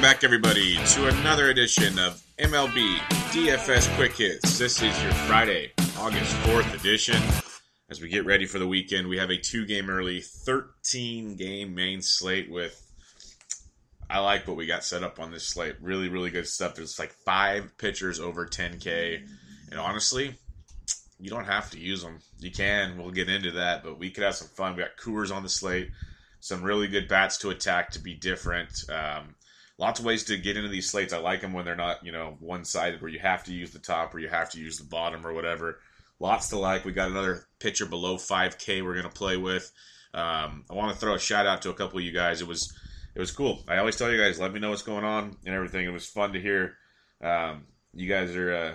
Welcome back, everybody, to another edition of MLB DFS Quick Hits. This is your Friday, August 4th edition. As we get ready for the weekend, we have a two game early, 13 game main slate with. I like what we got set up on this slate. Really, really good stuff. There's like five pitchers over 10K. And honestly, you don't have to use them. You can. We'll get into that, but we could have some fun. We got Coors on the slate some really good bats to attack to be different. Um, lots of ways to get into these slates. I like them when they're not, you know, one sided where you have to use the top or you have to use the bottom or whatever. Lots to like. We got another pitcher below 5K we're going to play with. Um, I want to throw a shout out to a couple of you guys. It was it was cool. I always tell you guys, let me know what's going on and everything. It was fun to hear. Um, you guys are uh,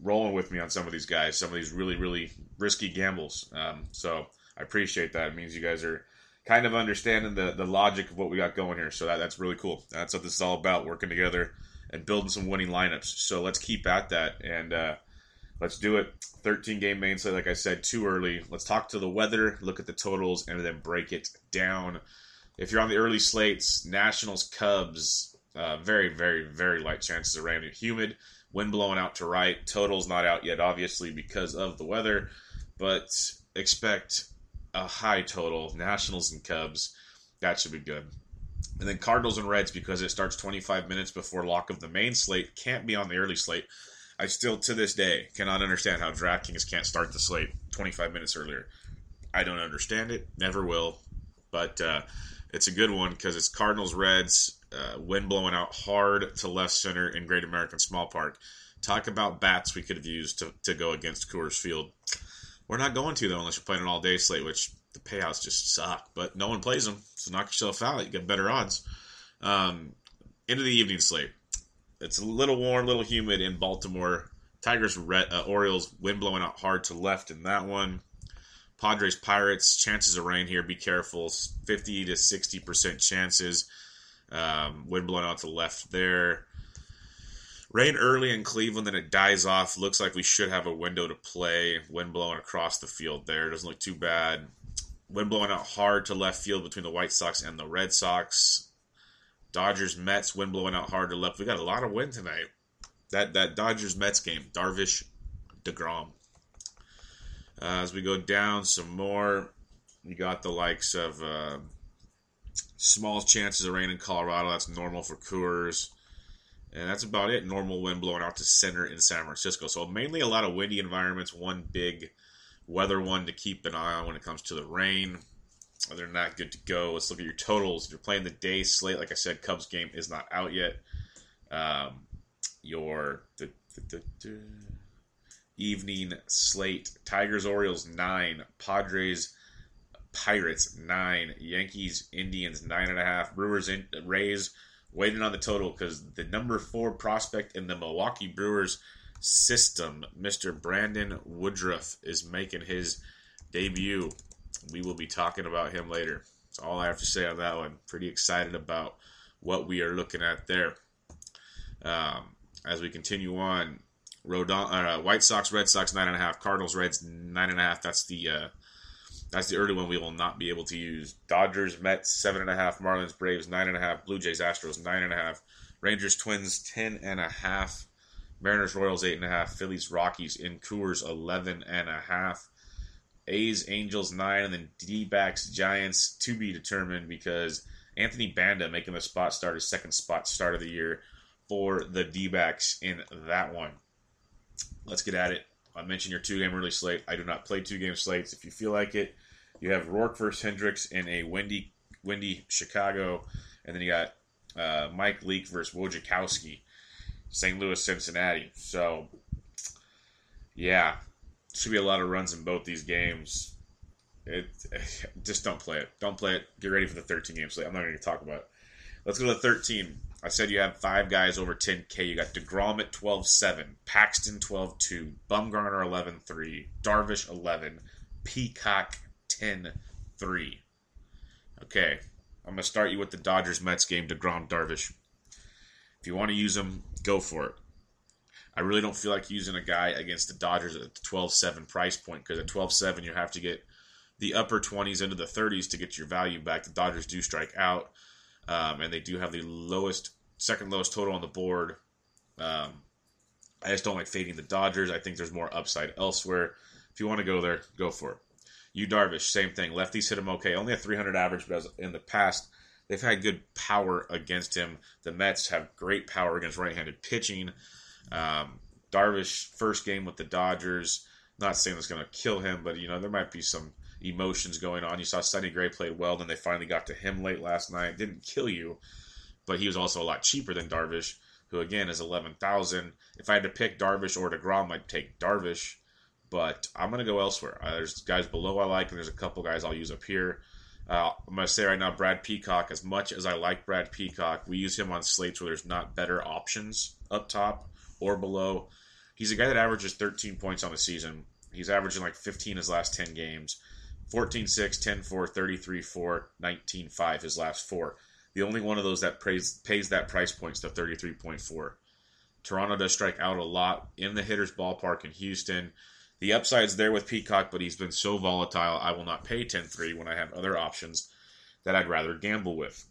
rolling with me on some of these guys, some of these really really risky gambles. Um, so I appreciate that. It means you guys are kind of understanding the, the logic of what we got going here. So that, that's really cool. That's what this is all about, working together and building some winning lineups. So let's keep at that and uh, let's do it. 13 game main slate, like I said, too early. Let's talk to the weather, look at the totals, and then break it down. If you're on the early slates, Nationals, Cubs, uh, very, very, very light chances of rain. Humid, wind blowing out to right. Totals not out yet, obviously, because of the weather, but expect a high total. Nationals and Cubs, that should be good. And then Cardinals and Reds because it starts 25 minutes before lock of the main slate. Can't be on the early slate. I still, to this day, cannot understand how DraftKings can't start the slate 25 minutes earlier. I don't understand it. Never will. But uh, it's a good one because it's Cardinals Reds. Uh, wind blowing out hard to left center in Great American Small Park. Talk about bats we could have used to, to go against Coors Field. We're not going to though unless you're playing an all day slate, which the payouts just suck. But no one plays them, so knock yourself out. You get better odds. Um, into the evening slate. It's a little warm, a little humid in Baltimore. Tigers, Red, uh, Orioles, wind blowing out hard to left in that one. Padres, Pirates, chances of rain here. Be careful. 50 to 60% chances. Um, wind blowing out to left there. Rain early in Cleveland, then it dies off. Looks like we should have a window to play. Wind blowing across the field there. Doesn't look too bad. Wind blowing out hard to left field between the White Sox and the Red Sox. Dodgers, Mets, wind blowing out hard to left. We got a lot of wind tonight. That that Dodgers Mets game, Darvish, Degrom. Uh, as we go down some more, you got the likes of uh, small chances of rain in Colorado. That's normal for Coors. And that's about it. Normal wind blowing out to center in San Francisco. So mainly a lot of windy environments. One big weather one to keep an eye on when it comes to the rain. They're not good to go. Let's look at your totals. If you're playing the day slate, like I said, Cubs game is not out yet. Um, your the, the, the, evening slate: Tigers, Orioles nine, Padres, Pirates nine, Yankees, Indians nine and a half, Brewers, in, Rays waiting on the total because the number four prospect in the Milwaukee Brewers system, Mr. Brandon Woodruff, is making his debut. We will be talking about him later. That's all I have to say on that one. Pretty excited about what we are looking at there. Um, as we continue on, Rodon, uh, White Sox, Red Sox nine and a half, Cardinals, Reds nine and a half. That's the uh, that's the early one we will not be able to use. Dodgers, Mets seven and a half, Marlins, Braves nine and a half, Blue Jays, Astros nine and a half, Rangers, Twins ten and a half, Mariners, Royals eight and a half, Phillies, Rockies in Coors eleven and a half. A's, Angels nine, and then D backs, Giants to be determined because Anthony Banda making the spot start, his second spot start of the year for the D backs in that one. Let's get at it. I mentioned your two game early slate. I do not play two game slates. If you feel like it, you have Roark versus Hendricks in a windy, windy Chicago, and then you got uh, Mike Leake versus Wojciechowski, St. Louis, Cincinnati. So, yeah, should be a lot of runs in both these games. It just don't play it. Don't play it. Get ready for the 13 game slate. I'm not going to talk about it. Let's go to 13. I said you have five guys over 10K. You got DeGrom at 12-7, Paxton 12-2, Bumgarner 11-3, Darvish 11, Peacock 10-3. Okay, I'm going to start you with the Dodgers-Mets game, to DeGrom, Darvish. If you want to use him, go for it. I really don't feel like using a guy against the Dodgers at the 12-7 price point because at 12-7 you have to get the upper 20s into the 30s to get your value back. The Dodgers do strike out, um, and they do have the lowest, second lowest total on the board. Um, I just don't like fading the Dodgers. I think there's more upside elsewhere. If you want to go there, go for it. You Darvish, same thing. Lefties hit him okay. Only a 300 average, but in the past, they've had good power against him. The Mets have great power against right-handed pitching. Um, Darvish first game with the Dodgers. Not saying it's going to kill him, but you know there might be some emotions going on. You saw Sonny Gray played well, then they finally got to him late last night. Didn't kill you, but he was also a lot cheaper than Darvish, who again is eleven thousand. If I had to pick Darvish or Degrom, I'd take Darvish, but I'm going to go elsewhere. Uh, there's guys below I like, and there's a couple guys I'll use up here. Uh, I'm going to say right now, Brad Peacock. As much as I like Brad Peacock, we use him on slates where there's not better options up top or below. He's a guy that averages 13 points on the season. He's averaging like 15 his last 10 games. 14 6, 10 4, 33 4, 19 5 his last four. The only one of those that pays, pays that price point is the 33.4. Toronto does strike out a lot in the hitter's ballpark in Houston. The upside's there with Peacock, but he's been so volatile, I will not pay 10 3 when I have other options that I'd rather gamble with.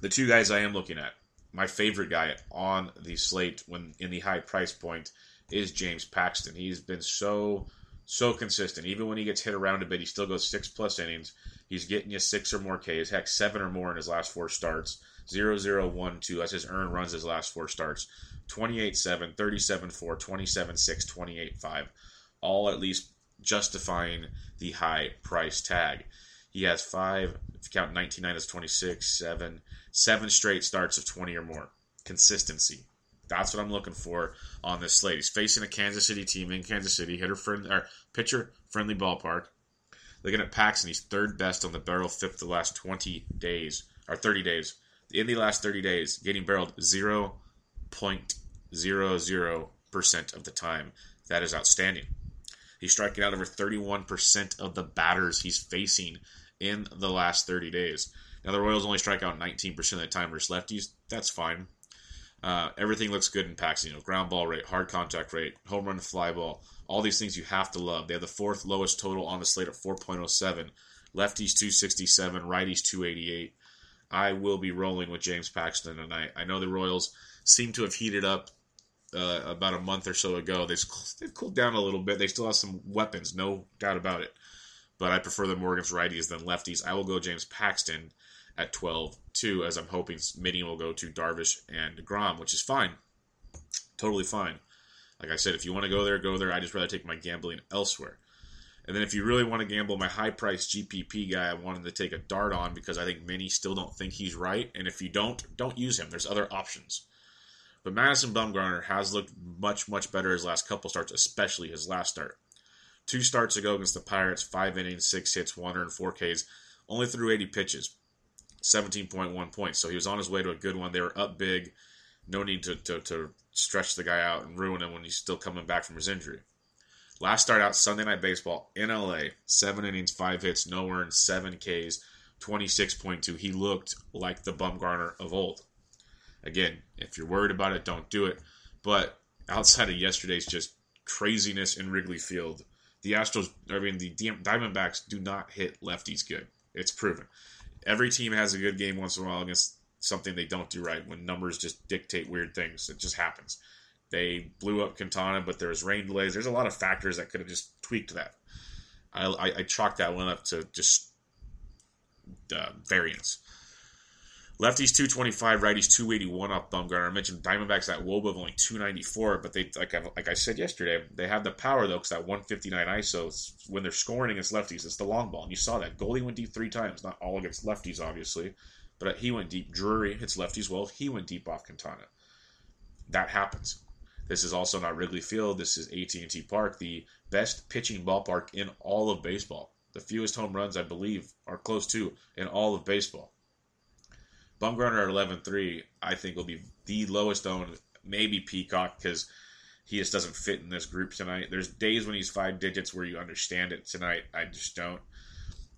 The two guys I am looking at my favorite guy on the slate when in the high price point is James Paxton. He's been so so consistent. Even when he gets hit around a bit, he still goes six plus innings. He's getting you six or more Ks, heck, seven or more in his last four starts. 0 0 1 2. That's his earned runs his last four starts. 28 7, 37 4, 27 6, 28 5. All at least justifying the high price tag. He has five, if you count 19 9 as 26, seven, seven straight starts of 20 or more. Consistency. That's what I'm looking for on this slate. He's facing a Kansas City team in Kansas City, hitter friendly or pitcher friendly ballpark. Looking at Paxton, he's third best on the barrel FIP the last 20 days or 30 days. In the last 30 days, getting barreled 0.00% of the time. That is outstanding. He's striking out over 31% of the batters he's facing in the last 30 days. Now, the Royals only strike out 19% of the time versus lefties. That's fine. Uh, everything looks good in Paxton. You know, ground ball rate, hard contact rate, home run, fly ball, all these things you have to love. They have the fourth lowest total on the slate at 4.07. Lefties 267, righties 288. I will be rolling with James Paxton tonight. I know the Royals seem to have heated up uh, about a month or so ago. They've, they've cooled down a little bit. They still have some weapons, no doubt about it. But I prefer them Morgans righties than lefties. I will go James Paxton at 12 2, as I'm hoping Mitty will go to Darvish and DeGrom, which is fine. Totally fine. Like I said, if you want to go there, go there. I just rather take my gambling elsewhere. And then if you really want to gamble, my high price GPP guy, I wanted to take a dart on because I think many still don't think he's right. And if you don't, don't use him. There's other options. But Madison Bumgarner has looked much, much better his last couple starts, especially his last start. Two starts ago against the Pirates, five innings, six hits, one earned, four Ks, only threw 80 pitches, 17.1 points. So he was on his way to a good one. They were up big. No need to, to, to stretch the guy out and ruin him when he's still coming back from his injury. Last start out Sunday Night Baseball in LA, seven innings, five hits, no earned, seven Ks, 26.2. He looked like the Bumgarner of old. Again, if you're worried about it, don't do it. But outside of yesterday's just craziness in Wrigley Field, the Astros, I mean, the Diamondbacks do not hit lefties good. It's proven. Every team has a good game once in a while against something they don't do right when numbers just dictate weird things. It just happens. They blew up Quintana, but there was rain delays. There's a lot of factors that could have just tweaked that. I, I, I chalked that one up to just uh, variance. Lefties 225, righties 281 off Bumgarner. I mentioned Diamondbacks at Woba of only 294, but they like I, like I said yesterday, they have the power though because that 159 ISO when they're scoring against lefties, it's the long ball, and you saw that Goldie went deep three times, not all against lefties obviously, but he went deep. Drury hits lefties well, he went deep off Quintana. That happens. This is also not Wrigley Field. This is AT&T Park, the best pitching ballpark in all of baseball. The fewest home runs, I believe, are close to in all of baseball. Bumgarner at 11-3, I think will be the lowest owned, maybe Peacock because he just doesn't fit in this group tonight. There's days when he's five digits where you understand it. Tonight, I just don't.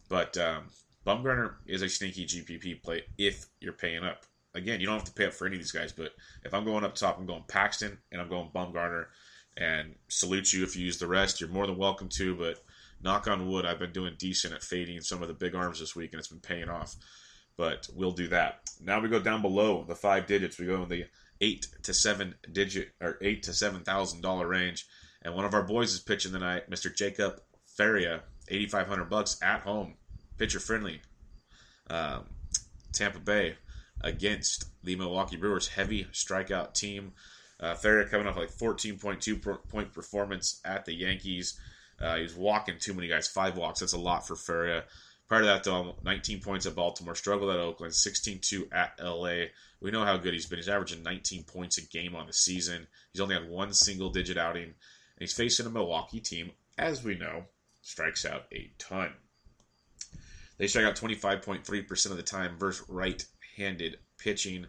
But um, Bumgarner is a sneaky GPP play if you're paying up. Again, you don't have to pay up for any of these guys, but if I'm going up top, I'm going Paxton and I'm going Bumgarner. And salute you if you use the rest. You're more than welcome to, but knock on wood, I've been doing decent at fading some of the big arms this week, and it's been paying off but we'll do that. Now we go down below the five digits. We go in the eight to seven digit or eight to seven thousand dollar range. And one of our boys is pitching tonight, Mr. Jacob Faria, eighty five hundred bucks at home, pitcher friendly. Um, Tampa Bay against the Milwaukee Brewers, heavy strikeout team. Uh, coming off like 14.2 point performance at the Yankees. Uh, he's walking too many guys, five walks. That's a lot for Faria. Prior to that, though, 19 points at Baltimore, struggled at Oakland, 16-2 at LA. We know how good he's been. He's averaging 19 points a game on the season. He's only had one single-digit outing, and he's facing a Milwaukee team, as we know, strikes out a ton. They strike out 25.3% of the time versus right-handed pitching.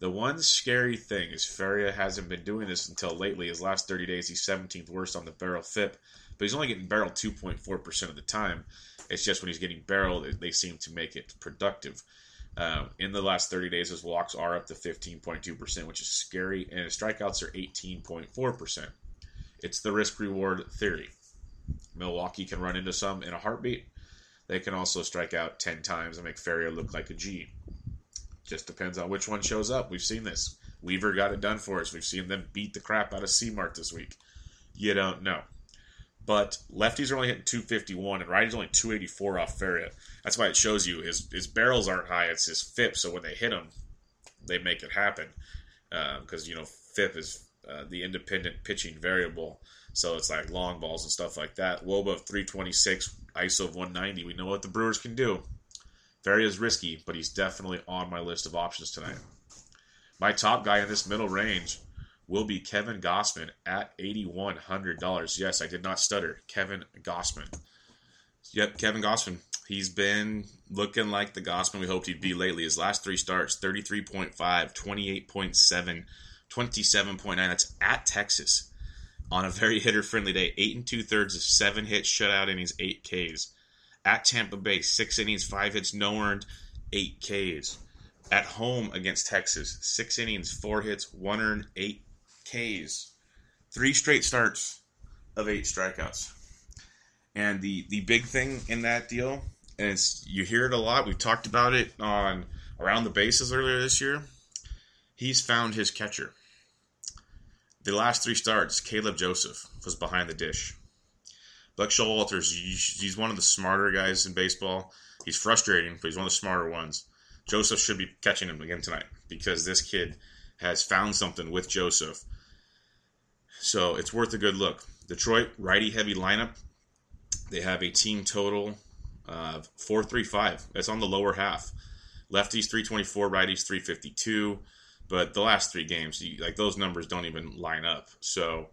The one scary thing is Faria hasn't been doing this until lately. His last 30 days, he's 17th worst on the barrel FIP, but he's only getting barreled 2.4% of the time. It's just when he's getting barreled, they seem to make it productive. Um, in the last 30 days, his walks are up to 15.2%, which is scary, and his strikeouts are 18.4%. It's the risk reward theory. Milwaukee can run into some in a heartbeat. They can also strike out 10 times and make Faria look like a G. Just depends on which one shows up. We've seen this. Weaver got it done for us. We've seen them beat the crap out of C-Mart this week. You don't know. But lefties are only hitting 251 and righties only 284 off Faria. That's why it shows you his his barrels aren't high. It's his FIP. So when they hit him, they make it happen. Because um, you know FIP is uh, the independent pitching variable. So it's like long balls and stuff like that. Woba of 326, ISO of 190. We know what the Brewers can do. Faria is risky, but he's definitely on my list of options tonight. My top guy in this middle range will be Kevin Gausman at $8,100. Yes, I did not stutter. Kevin Gausman. Yep, Kevin Gausman. He's been looking like the Gausman we hoped he'd be lately. His last three starts 33.5, 28.7, 27.9. That's at Texas on a very hitter friendly day. Eight and two thirds of seven hits, shutout innings, eight Ks. At Tampa Bay, six innings, five hits, no earned, eight Ks. At home against Texas, six innings, four hits, one earned, eight Ks, three straight starts of eight strikeouts. And the the big thing in that deal, and it's you hear it a lot. We've talked about it on around the bases earlier this year. He's found his catcher. The last three starts, Caleb Joseph was behind the dish. Buck Showalter's he's one of the smarter guys in baseball. He's frustrating, but he's one of the smarter ones. Joseph should be catching him again tonight because this kid has found something with Joseph so it's worth a good look. Detroit, righty heavy lineup. They have a team total of 435. That's on the lower half. Lefties 324, righties 352. But the last three games, like those numbers don't even line up. So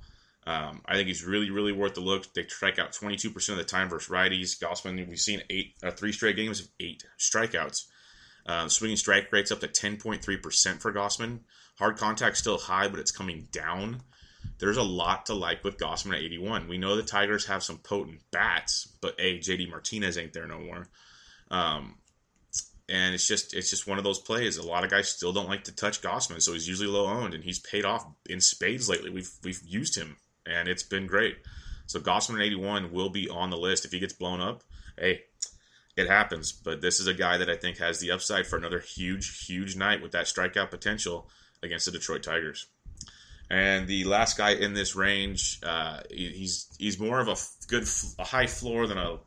um, I think he's really, really worth the look. They strike out 22% of the time versus righties. Gausman, we've seen eight, uh, three straight games of eight strikeouts. Uh, swinging strike rates up to 10.3% for Gausman. Hard contact still high, but it's coming down there's a lot to like with Gausman at 81. We know the Tigers have some potent bats, but A, JD Martinez ain't there no more. Um, and it's just it's just one of those plays. A lot of guys still don't like to touch Gausman, so he's usually low owned, and he's paid off in spades lately. We've we've used him, and it's been great. So Gausman 81 will be on the list if he gets blown up. Hey, it happens, but this is a guy that I think has the upside for another huge, huge night with that strikeout potential against the Detroit Tigers. And the last guy in this range, uh, he's he's more of a good, a high floor than a,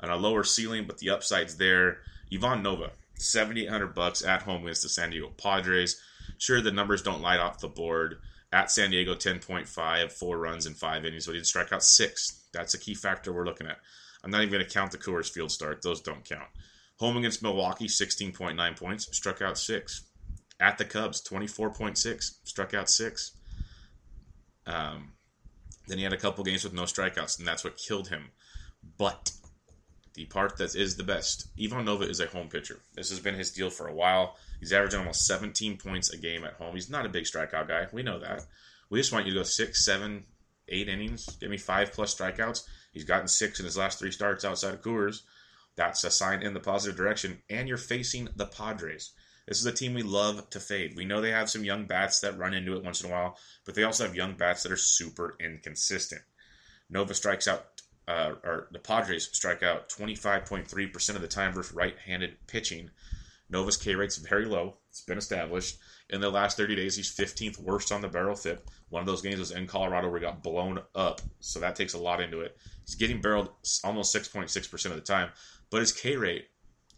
and a lower ceiling, but the upside's there. Ivan Nova, seventy eight hundred bucks at home against the San Diego Padres. Sure, the numbers don't light off the board. At San Diego, ten point five, four runs in five innings, but he did strike out six. That's a key factor we're looking at. I'm not even going to count the Coors Field start; those don't count. Home against Milwaukee, sixteen point nine points, struck out six. At the Cubs, twenty four point six, struck out six. Um, then he had a couple games with no strikeouts, and that's what killed him. But the part that is the best, Ivan Nova is a home pitcher. This has been his deal for a while. He's averaging almost 17 points a game at home. He's not a big strikeout guy. We know that. We just want you to go six, seven, eight innings. Give me five plus strikeouts. He's gotten six in his last three starts outside of Coors. That's a sign in the positive direction. And you're facing the Padres. This is a team we love to fade. We know they have some young bats that run into it once in a while, but they also have young bats that are super inconsistent. Nova strikes out, uh, or the Padres strike out 25.3% of the time versus right handed pitching. Nova's K rate's very low. It's been established. In the last 30 days, he's 15th worst on the barrel FIP. One of those games was in Colorado where he got blown up, so that takes a lot into it. He's getting barreled almost 6.6% of the time, but his K rate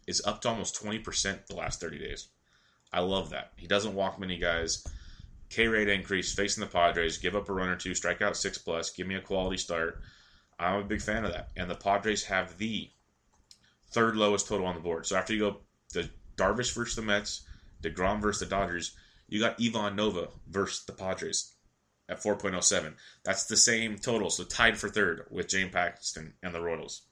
is up to almost 20% the last 30 days. I love that. He doesn't walk many guys. K rate increase facing the Padres, give up a run or two, strike out six plus, give me a quality start. I'm a big fan of that. And the Padres have the third lowest total on the board. So after you go the Darvish versus the Mets, DeGrom versus the Dodgers, you got Ivan Nova versus the Padres at 4.07. That's the same total, so tied for third with James Paxton and the Royals.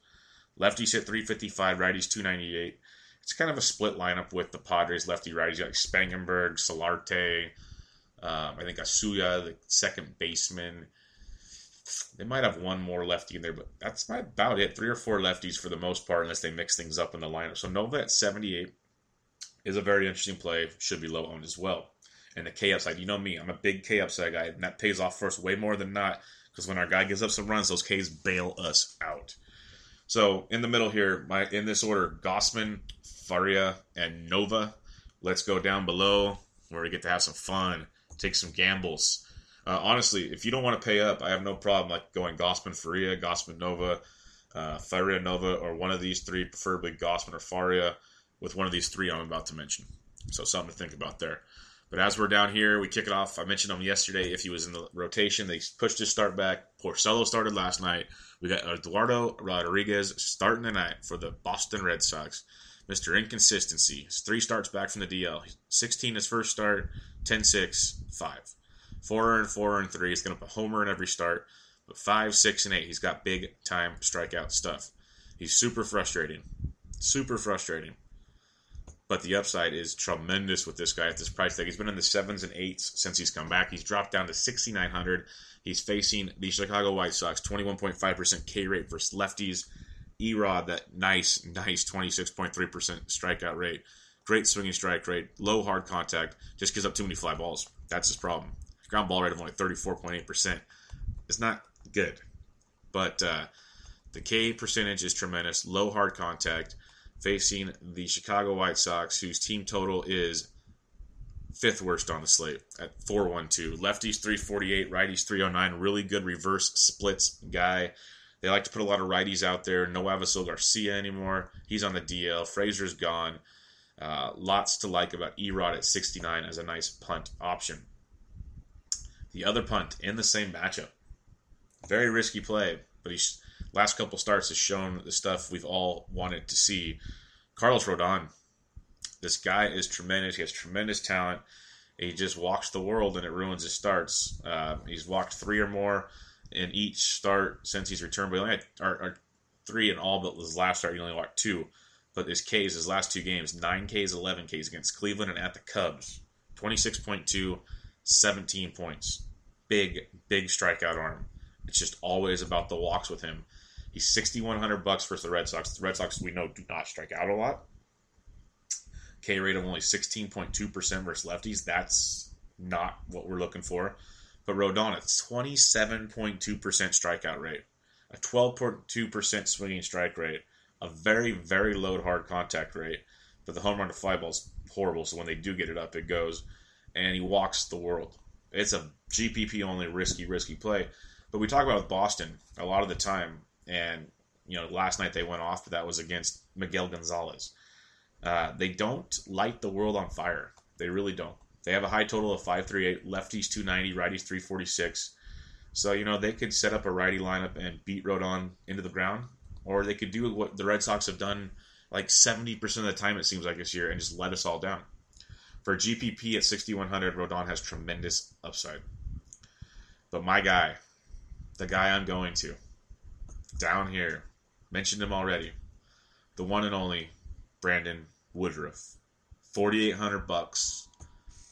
Lefties hit 355, righties 298 it's kind of a split lineup with the Padres lefty righties. Like Spangenberg, Solarte, um, I think Asuaje, the second baseman. They might have one more lefty in there, but that's about it. Three or four lefties for the most part, unless they mix things up in the lineup. So Nova at 78 is a very interesting play. Should be low owned as well. And the K upside, you know me, I'm a big K upside guy, and that pays off for us way more than not. Because when our guy gives up some runs, those Ks bail us out. So in the middle here, my in this order, Gausman, Faria, and Nova. Let's go down below where we get to have some fun, take some gambles. Uh, honestly, if you don't want to pay up, I have no problem like going Gausman, Faria, Gausman, Nova, uh, Faria, Nova, or one of these three, preferably Gausman or Faria, with one of these three I'm about to mention. So something to think about there. But as we're down here, we kick it off. I mentioned him yesterday. If he was in the rotation, they pushed his start back. Porcello started last night. We got Eduardo Rodriguez starting tonight for the Boston Red Sox. Mr. Inconsistency. His three starts back from the DL. 16 his first start, 10 6, 5. 4 and 4 and 3. He's going to put homer in every start. But 5, 6, and 8, he's got big time strikeout stuff. He's super frustrating. Super frustrating. But the upside is tremendous with this guy at this price tag. He's been in the sevens and eights since he's come back. He's dropped down to 6,900. He's facing the Chicago White Sox, 21.5% K rate versus lefties. Erod, that nice, nice 26.3% strikeout rate. Great swinging strike rate, low hard contact, just gives up too many fly balls. That's his problem. Ground ball rate of only 34.8%. It's not good. But uh, the K percentage is tremendous. Low hard contact, facing the Chicago White Sox, whose team total is fifth worst on the slate at 412. Lefties 348, righties 309. Really good reverse splits guy. They like to put a lot of righties out there. No Avisail Garcia anymore. He's on the DL. Frazier's gone. Uh, lots to like about Erod at 69 as a nice punt option. The other punt in the same matchup. Very risky play, but he's last couple starts has shown the stuff we've all wanted to see. Carlos Rodon. This guy is tremendous. He has tremendous talent. He just walks the world and it ruins his starts. Uh, he's walked three or more in each start since he's returned. But he only had or, or three in all, but his last start he only walked two. But his Ks, his last two games, nine Ks, eleven Ks against Cleveland and at the Cubs, 26.2, 17 points. Big, big strikeout arm. It's just always about the walks with him. He's 6100 bucks versus the Red Sox. The Red Sox we know do not strike out a lot. K rate of only 16.2% versus lefties. That's not what we're looking for. But Rodon, it's 27.2% strikeout rate, a 12.2% swinging strike rate, a very, very low hard contact rate. But the home run to fly ball is horrible. So when they do get it up, it goes. And he walks the world. It's a GPP only risky, risky play. But we talk about with Boston a lot of the time. And, you know, last night they went off, but that was against Miguel Gonzalez. Uh, they don't light the world on fire. They really don't. They have a high total of 538, lefties 290, righties 346. So, you know, they could set up a righty lineup and beat Rodon into the ground, or they could do what the Red Sox have done like 70% of the time, it seems like this year, and just let us all down. For GPP at 6,100, Rodon has tremendous upside. But my guy, the guy I'm going to, down here, mentioned him already, the one and only Brandon Woodruff. 4800 bucks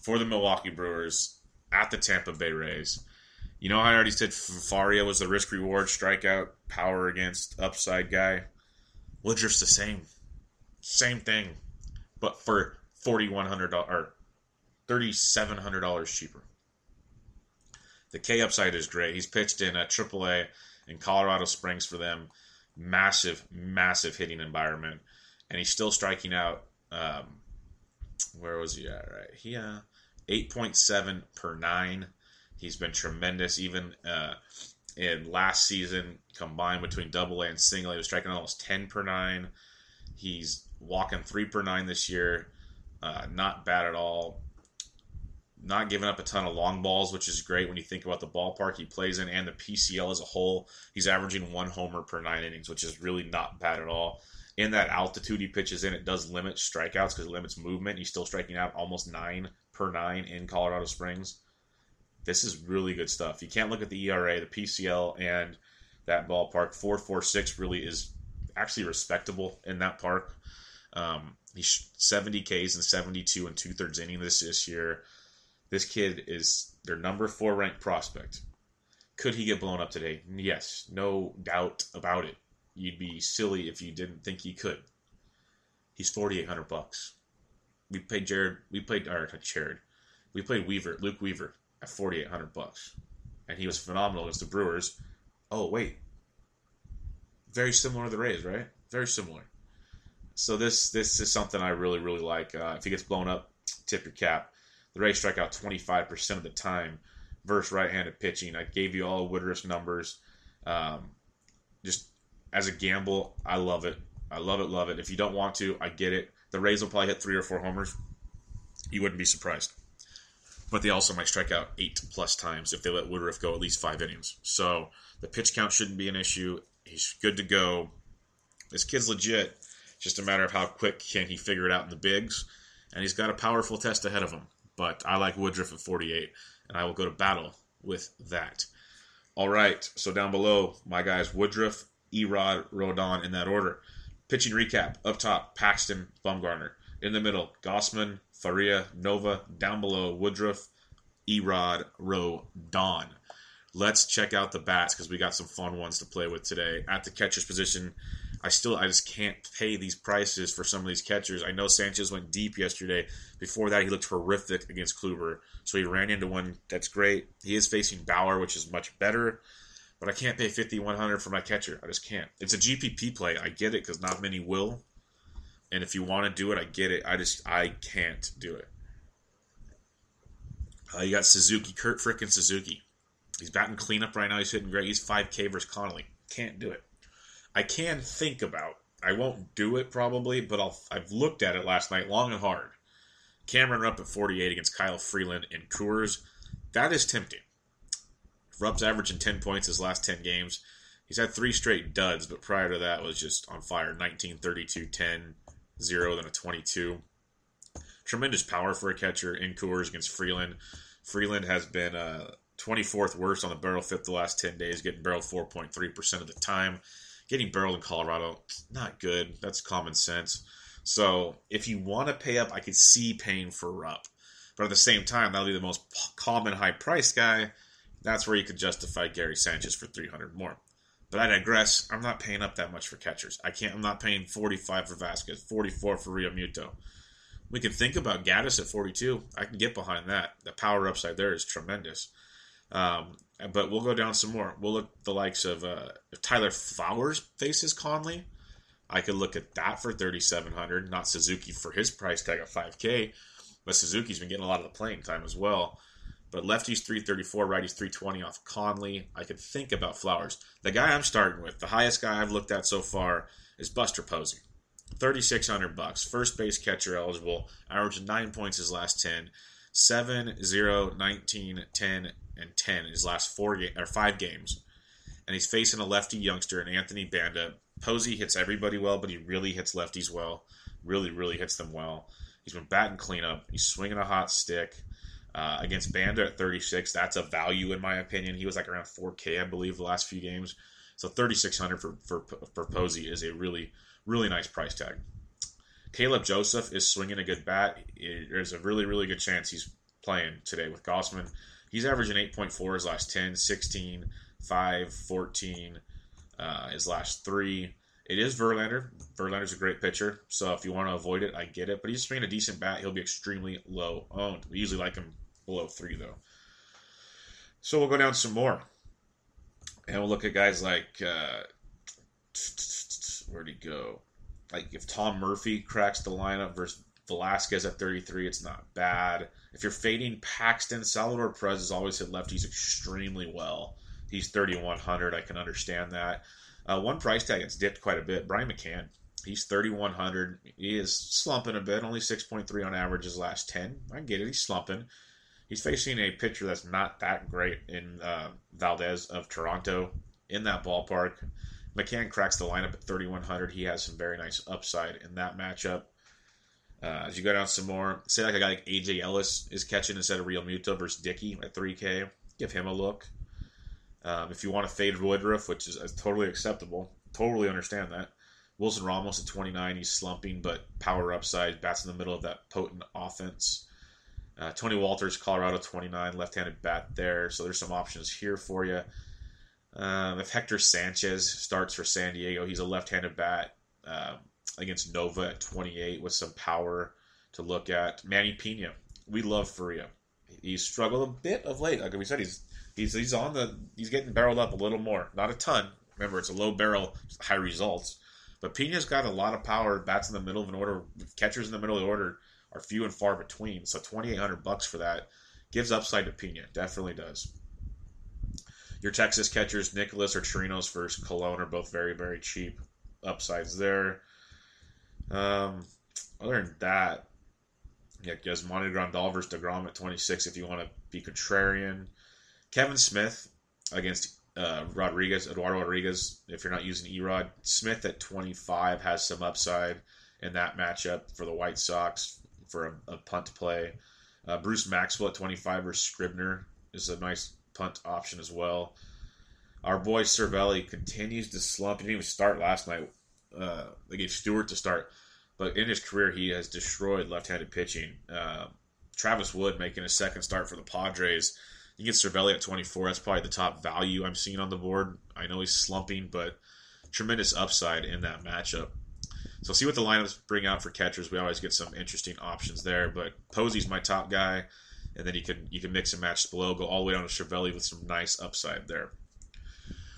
for the Milwaukee Brewers at the Tampa Bay Rays. You know, I already said Faria was the risk reward strikeout power against upside guy. Woodruff's the same. Same thing, but for $4,100 or $3,700 cheaper. The K upside is great. He's pitched in a AAA in Colorado Springs for them. Massive, massive hitting environment. And he's still striking out. Um, where was he at? Right. He, uh, 8.7 per nine. He's been tremendous. Even uh, in last season, combined between double A and single, A, he was striking almost 10 per nine. He's walking three per nine this year. Uh, not bad at all. Not giving up a ton of long balls, which is great when you think about the ballpark he plays in and the PCL as a whole. He's averaging one homer per nine innings, which is really not bad at all. In that altitude he pitches in, it does limit strikeouts because it limits movement. He's still striking out almost nine per nine in Colorado Springs. This is really good stuff. You can't look at the ERA, the PCL, and that ballpark. 446 really is actually respectable in that park. Um, he's 70 Ks and 72 and two thirds inning this this year. This kid is their number four ranked prospect. Could he get blown up today? Yes, no doubt about it. You'd be silly if you didn't think he could. He's 4,800 bucks. We paid Jared. We played or Jared. We played Weaver, Luke Weaver, at 4,800 bucks, and he was phenomenal against the Brewers. Oh wait, very similar to the Rays, right? Very similar. So this this is something I really really like. Uh, if he gets blown up, tip your cap. The Rays strike out 25% of the time versus right-handed pitching. I gave you all Woodruff's numbers. Um, just as a gamble, I love it. I love it, love it. If you don't want to, I get it. The Rays will probably hit three or four homers. You wouldn't be surprised. But they also might strike out eight plus times if they let Woodruff go at least five innings. So the pitch count shouldn't be an issue. He's good to go. This kid's legit. Just a matter of how quick can he figure it out in the bigs. And he's got a powerful test ahead of him. But I like Woodruff at 48, and I will go to battle with that. All right, so down below, my guys Woodruff, Erod, Rodon in that order. Pitching recap up top, Paxton, Bumgarner. In the middle, Gausman, Faria, Nova. Down below, Woodruff, Erod, Rowe, Rodon. Let's check out the bats because we got some fun ones to play with today. At the catcher's position, I still I just can't pay these prices for some of these catchers. I know Sanchez went deep yesterday. Before that, he looked horrific against Kluber, so he ran into one that's great. He is facing Bauer, which is much better, but I can't pay fifty one hundred for my catcher. I just can't. It's a GPP play. I get it because not many will, and if you want to do it, I get it. I just I can't do it. Uh, you got Suzuki, Kurt frickin' Suzuki. He's batting cleanup right now. He's hitting great. He's 5K versus Conley. Can't do it. I can think about. I won't do it probably, but I'll, I've looked at it last night long and hard. Cameron Rupp at 48 against Kyle Freeland in Coors. That is tempting. Rupp's averaging 10 points his last 10 games. He's had three straight duds, but prior to that was just on fire 19, 32, 10, 0, then a 22. Tremendous power for a catcher in Coors against Freeland. Freeland has been uh, 24th worst on the barrel FIP the last 10 days, getting barreled 4.3% of the time. Getting barreled in Colorado, not good. That's common sense. So if you want to pay up, I could see paying for Rupp. But at the same time, that'll be the most common high price guy. That's where you could justify Gary Sanchez for 300 more. But I digress. I'm not paying up that much for catchers. I can't. I'm not paying 45 for Vasquez, 44 for Realmuto. We can think about Gattis at 42. I can get behind that. The power upside there is tremendous. Um, but we'll go down some more. We'll look the likes of uh, if Tyler Flowers faces Conley. I could look at that for 3,700. Not Suzuki for his price tag of 5K, but Suzuki's been getting a lot of the playing time as well. But lefty's 334, righty's 320 off Conley. I could think about Flowers. The guy I'm starting with, the highest guy I've looked at so far, is Buster Posey. 3600 bucks. First base catcher eligible. Averaging 9 points his last 10. 7, 0, 19, 10, and 10 his last four ga- or five games. And he's facing a lefty youngster in Anthony Banda. Posey hits everybody well, but he really hits lefties well. Really, really hits them well. He's been batting cleanup. He's swinging a hot stick. Uh, against Banda at 36, that's a value in my opinion. He was like around 4K, I believe, the last few games. So 3,600 for, for for Posey is a really really nice price tag. Caleb Joseph is swinging a good bat. There's a really really good chance he's playing today with Gausman. He's averaging 8.4 his last 10, 16, 5, 14, uh, his last three. It is Verlander. Verlander's a great pitcher, so if you want to avoid it, I get it. But he's swinging a decent bat. He'll be extremely low owned. We usually like him below three, though. So we'll go down some more. And we'll look at guys like. Uh, where'd he go? Like if Tom Murphy cracks the lineup versus Velasquez at 33, it's not bad. If you're fading Paxton, Salvador Perez has always hit lefties extremely well. He's 3,100. I can understand that. Uh, one price tag it's dipped quite a bit. Brian McCann, he's 3,100. He is slumping a bit, only 6.3 on average his last 10. I get it. He's slumping. He's facing a pitcher that's not that great in uh, Valdez of Toronto in that ballpark. McCann cracks the lineup at 3,100. He has some very nice upside in that matchup. Uh, as you go down some more, say like a guy like AJ Ellis is catching instead of Realmuto versus Dickey at 3K. Give him a look. Um, if you want to fade Woodruff, which is, is totally acceptable, totally understand that. Wilson Ramos at 29, he's slumping, but power upside, bats in the middle of that potent offense. Uh, Tony Wolters, Colorado 29, left handed bat there. So there's some options here for you. Um, if Hector Sanchez starts for San Diego, he's a left handed bat uh, against Nova at 28 with some power to look at. Manny Pena, we love Faria. He's struggled a bit of late. Like we said, he's he's he's on the he's getting barreled up a little more, not a ton. Remember, it's a low barrel, high results. But Pena's got a lot of power. Bats in the middle of an order, catchers in the middle of the order are few and far between. So twenty eight hundred bucks for that gives upside to Pena. Definitely does. Your Texas catchers, Nicholas or Chirinos versus Colon, are both very very cheap. Upsides there. Um, other than that, yeah, Yasmani Grandal versus Degrom at twenty six. If you want to be contrarian, Kevan Smith against uh, Rodriguez, Eduardo Rodriguez. If you're not using Erod, Smith at 25 has some upside in that matchup for the White Sox for a, a punt play. Uh, Bruce Maxwell at 25 or Scribner is a nice punt option as well. Our boy Cervelli continues to slump. He didn't even start last night. Uh, they gave Stewart to start, but in his career he has destroyed left-handed pitching. Uh, Travis Wood making a second start for the Padres. You get Cervelli at 24. That's probably the top value I'm seeing on the board. I know he's slumping, but tremendous upside in that matchup. So see what the lineups bring out for catchers. We always get some interesting options there. But Posey's my top guy, and then you can you can mix and match below. Go all the way down to Cervelli with some nice upside there.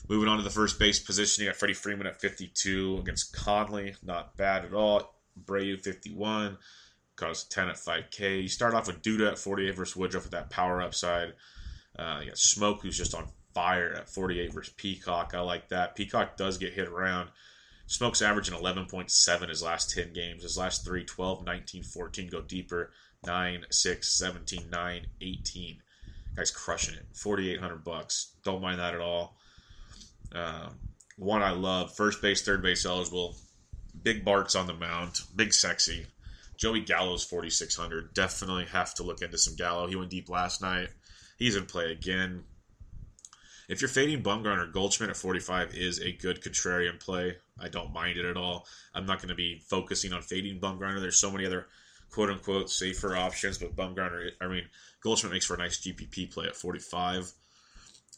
Moving on to the first base position, you got Freddie Freeman at 52 against Conley. Not bad at all. Abreu 51. Cost 10 at 5K. You start off with Duda at 48 versus Woodruff with that power upside. Uh, you got Smoak, who's just on fire at 48 versus Peacock. I like that. Peacock does get hit around. Smoak's averaging 11.7 his last 10 games. His last three, 12, 19, 14, go deeper. 9, 6, 17, 9, 18. Guy's crushing it. 4,800 bucks. Don't mind that at all. Um, one I love, first base, third base eligible. Big Bart's on the mound. Big sexy. Joey Gallo's 4,600. Definitely have to look into some Gallo. He went deep last night. He's in play again. If you're fading Bumgarner, Goldschmidt at 45 is a good contrarian play. I don't mind it at all. I'm not going to be focusing on fading Bumgarner. There's so many other quote unquote safer options, but Bumgarner, I mean, Goldschmidt makes for a nice GPP play at 45.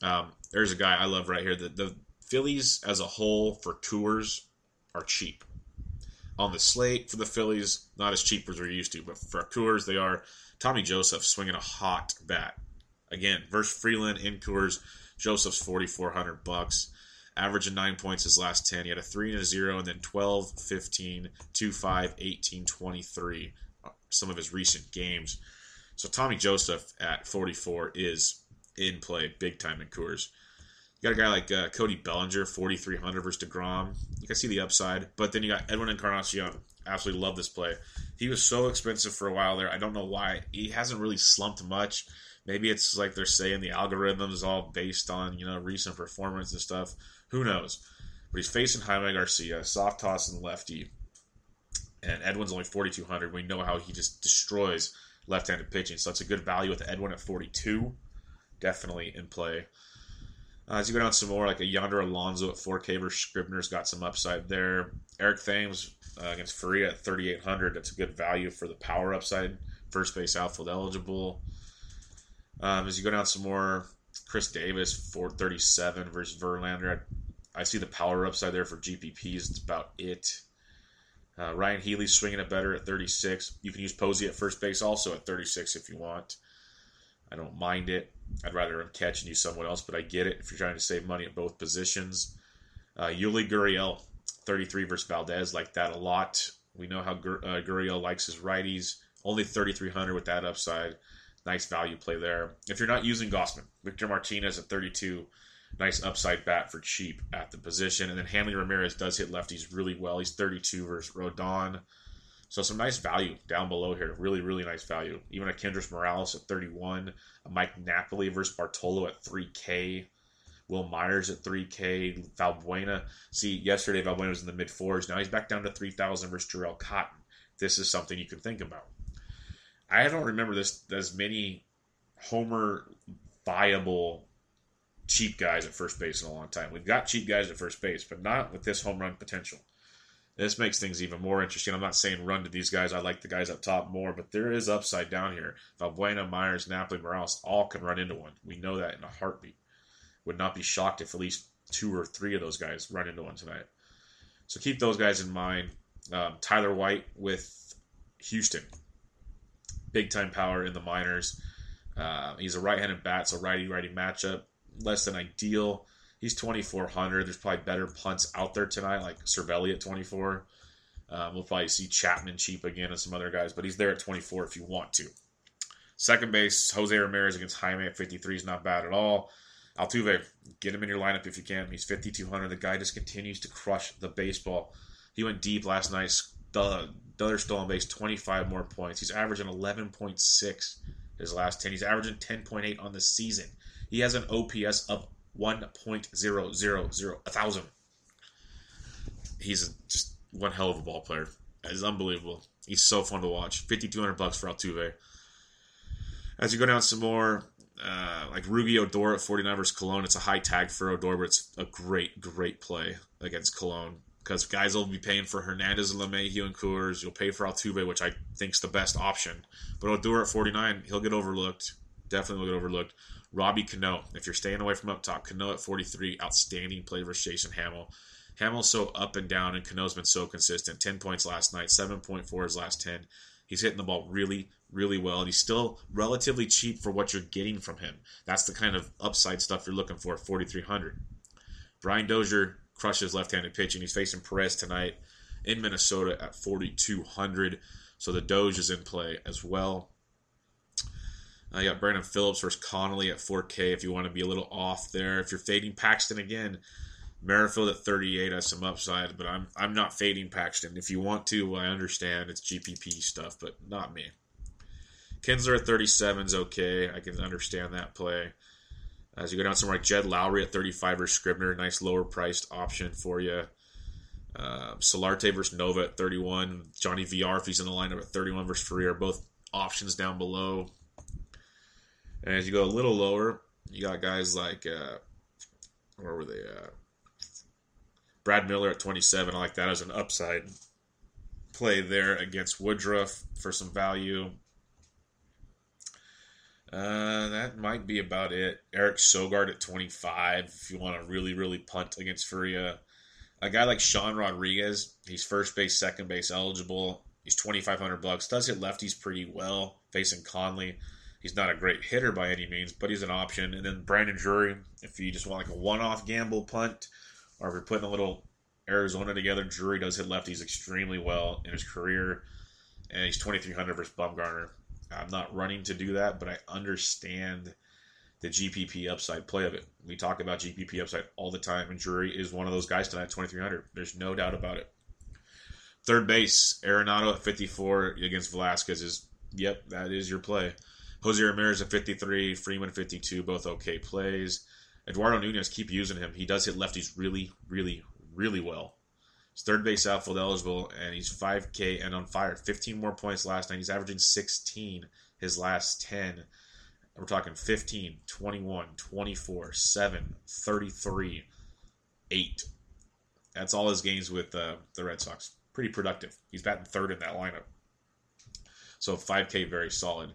Um, there's a guy I love right here. The, the Phillies as a whole for Coors are cheap. on the slate for the Phillies, not as cheap as we're used to, but for Coors, they are. Tommy Joseph swinging a hot bat. Again, versus Freeland in Coors, Joseph's 4,400 bucks. Averaging nine points his last 10. He had a 3 and a 0, and then 12, 15, 2, 5, 18, 23. Uh, some of his recent games. So Tommy Joseph at 44 is in play big time in Coors. You got a guy like uh, Cody Bellinger, 4,300 versus DeGrom. You can see the upside. But then you got Edwin Encarnacion. Absolutely love this play. He was so expensive for a while there. I don't know why. He hasn't really slumped much. Maybe it's like they're saying the algorithm is all based on, you know, recent performance and stuff. Who knows? But he's facing Jaime Garcia, soft toss and lefty. And Edwin's only 4,200. We know how he just destroys left handed pitching. So it's a good value with Edwin at 42. Definitely in play. Uh, as you go down some more, like a Yonder Alonso at 4K versus Scribner's got some upside there. Eric Thames uh, against Faria at 3,800. That's a good value for the power upside. First base outfield eligible. Um, as you go down some more, Chris Davis 437 versus Verlander. I, I see the power upside there for GPPs. It's about it. Uh, Ryan Healy's swinging it better at 36. You can use Posey at first base also at 36 if you want. I don't mind it. I'd rather him catch and use someone else, but I get it if you're trying to save money at both positions. Uh, Yuli Gurriel, 33 versus Valdez, like that a lot. We know how Gur- uh, Gurriel likes his righties. Only 3,300 with that upside. Nice value play there. If you're not using Gausman, Victor Martinez at 32, nice upside bat for cheap at the position. And then Hanley Ramirez does hit lefties really well. He's 32 versus Rodon. So some nice value down below here. Really, really nice value. Even a Kendrys Morales at 31. A Mike Napoli versus Bartolo at 3K. Wil Myers at 3K. Valbuena. See, yesterday Valbuena was in the mid fours. Now he's back down to 3,000 versus Jharel Cotton. This is something you can think about. I don't remember this as many homer viable cheap guys at first base in a long time. We've got cheap guys at first base, but not with this home run potential. This makes things even more interesting. I'm not saying run to these guys. I like the guys up top more, but there is upside down here. Valbuena, Myers, Napoli, Morales all can run into one. We know that in a heartbeat. Would not be shocked if at least two or three of those guys run into one tonight. So keep those guys in mind. Um, Tyler White with Houston. Big time power in the minors. Uh, he's a right handed bat, so righty righty matchup. Less than ideal. He's 2,400. There's probably better punts out there tonight, like Cervelli at 24. Um, we'll probably see Chapman cheap again and some other guys, but he's there at 24 if you want to. Second base, Jose Ramirez against Jaime at 53 is not bad at all. Altuve, get him in your lineup if you can. He's 5,200. The guy just continues to crush the baseball. He went deep last night. The, the other stolen base, 25 more points. He's averaging 11.6 his last 10. He's averaging 10.8 on the season. He has an OPS of 1.000, a thousand. He's just one hell of a ball player. It's unbelievable. He's so fun to watch. 5200 bucks for Altuve. As you go down some more, uh, like Rougned Odor at 49 versus Colon, it's a high tag for Odor, but it's a great, great play against Colon because guys will be paying for Hernandez and LeMahieu and Coors. You'll pay for Altuve, which I think is the best option. But Odor at 49, he'll get overlooked. Definitely will get overlooked. Robbie Cano, if you're staying away from up top, Cano at 43, outstanding play versus Jason Hammel. Hammel's so up and down, and Cano's been so consistent. 10 points last night, 7.4 his last 10. He's hitting the ball really, really well, and he's still relatively cheap for what you're getting from him. That's the kind of upside stuff you're looking for at 4,300. Brian Dozier crushes left-handed pitching. He's facing Perez tonight in Minnesota at 4,200. So the Doge is in play as well. Uh, you got Brandon Phillips versus Conley at 4K if you want to be a little off there. If you're fading Paxton again, Merrifield at 38 has some upside, but I'm I'm not fading Paxton. If you want to, I understand it's GPP stuff, but not me. Kinsler at 37 is okay. I can understand that play. As you go down somewhere like Jed Lowrie at 35 or Scribner, nice lower priced option for you. Uh, Solarte versus Nova at 31. Johnny VR if he's in the lineup at 31 versus Freer. Both options down below. And as you go a little lower, you got guys like uh, where were they? Uh, Brad Miller at 27. I like that as an upside play there against Woodruff for some value. Uh, that might be about it. Eric Sogard at 25. If you want to really, really punt against Faria, A guy like Sean Rodriguez, he's first base, second base eligible. He's 2500 bucks. Does hit lefties pretty well facing Conley. He's not a great hitter by any means, but he's an option. And then Brandon Drury, if you just want like a one-off gamble punt, or if you're putting a little Arizona together, Drury does hit lefties extremely well in his career, and he's 2300 versus Bumgarner. I'm not running to do that, but I understand the GPP upside play of it. We talk about GPP upside all the time, and Drury is one of those guys tonight, 2300. There's no doubt about it. Third base, Arenado at 54 against Velasquez is, yep, that is your play. Jose Ramirez at 53, Freeman 52, both okay plays. Eduardo Nunez, keep using him. He does hit lefties really, really, really well. He's third base outfield eligible, and he's 5K and on fire. 15 more points last night. He's averaging 16 his last 10. We're talking 15, 21, 24, 7, 33, 8. That's all his games with uh, the Red Sox. Pretty productive. He's batting third in that lineup. So 5K, very solid.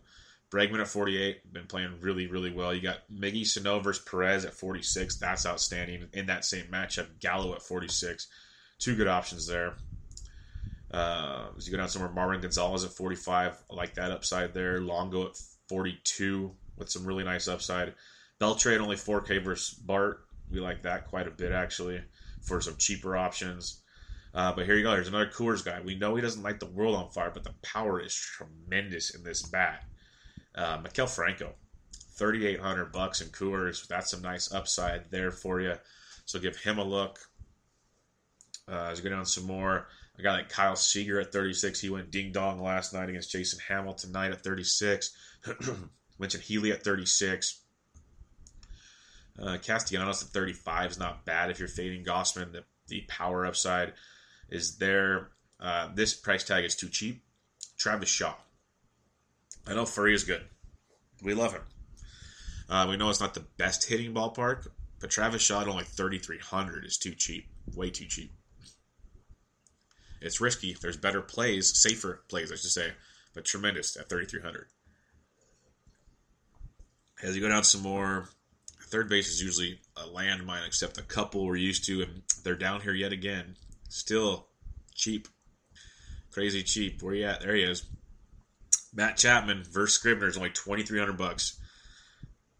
Bregman at 48, been playing really, really well. You got Miggy Sano versus Perez at 46. That's outstanding. In that same matchup, Gallo at 46. Two good options there. Uh, as you go down somewhere, Marwin Gonzalez at 45. I like that upside there. Longo at 42 with some really nice upside. Beltre at only 4K versus Bart. We like that quite a bit, actually, for some cheaper options. Uh, but here you go. Here's another Coors guy. We know he doesn't light the world on fire, but the power is tremendous in this bat. Uh, Maikel Franco, 3,800 bucks in Coors. That's some nice upside there for you. So give him a look. Uh, as we go down some more, a guy like Kyle Seager at 36. He went ding dong last night against Jason Hamilton tonight at 36. Mentioned Healy at 36. Uh, Castellanos at 35 is not bad if you're fading Gausman. The, the power upside is there. Uh, this price tag is too cheap. Travis Shaw. I know Furry is good. We love him. Uh, we know it's not the best hitting ballpark, but Travis Shaw at only 3,300 is too cheap. Way too cheap. It's risky. There's better plays, safer plays, I should say, but tremendous at 3,300. As you go down some more, third base is usually a landmine, except a couple we're used to, and they're down here yet again. Still cheap. Crazy cheap. Where you at? There he is. Matt Chapman versus Scribner is only 2,300 bucks.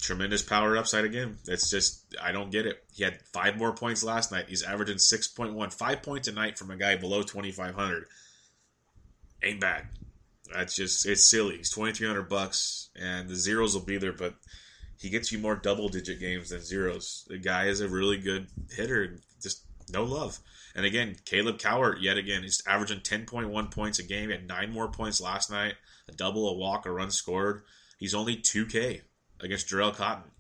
Tremendous power upside again. It's just, I don't get it. He had five more points last night. He's averaging 6.1. Five points a night from a guy below 2,500. Ain't bad. That's just, it's silly. He's 2,300 bucks, and the zeros will be there, but he gets you more double digit games than zeros. The guy is a really good hitter. Just no love. And again, Caleb Cowart, yet again, he's averaging 10.1 points a game. He had nine more points last night, a double, a walk, a run scored. He's only 2K against Jharel Cotton.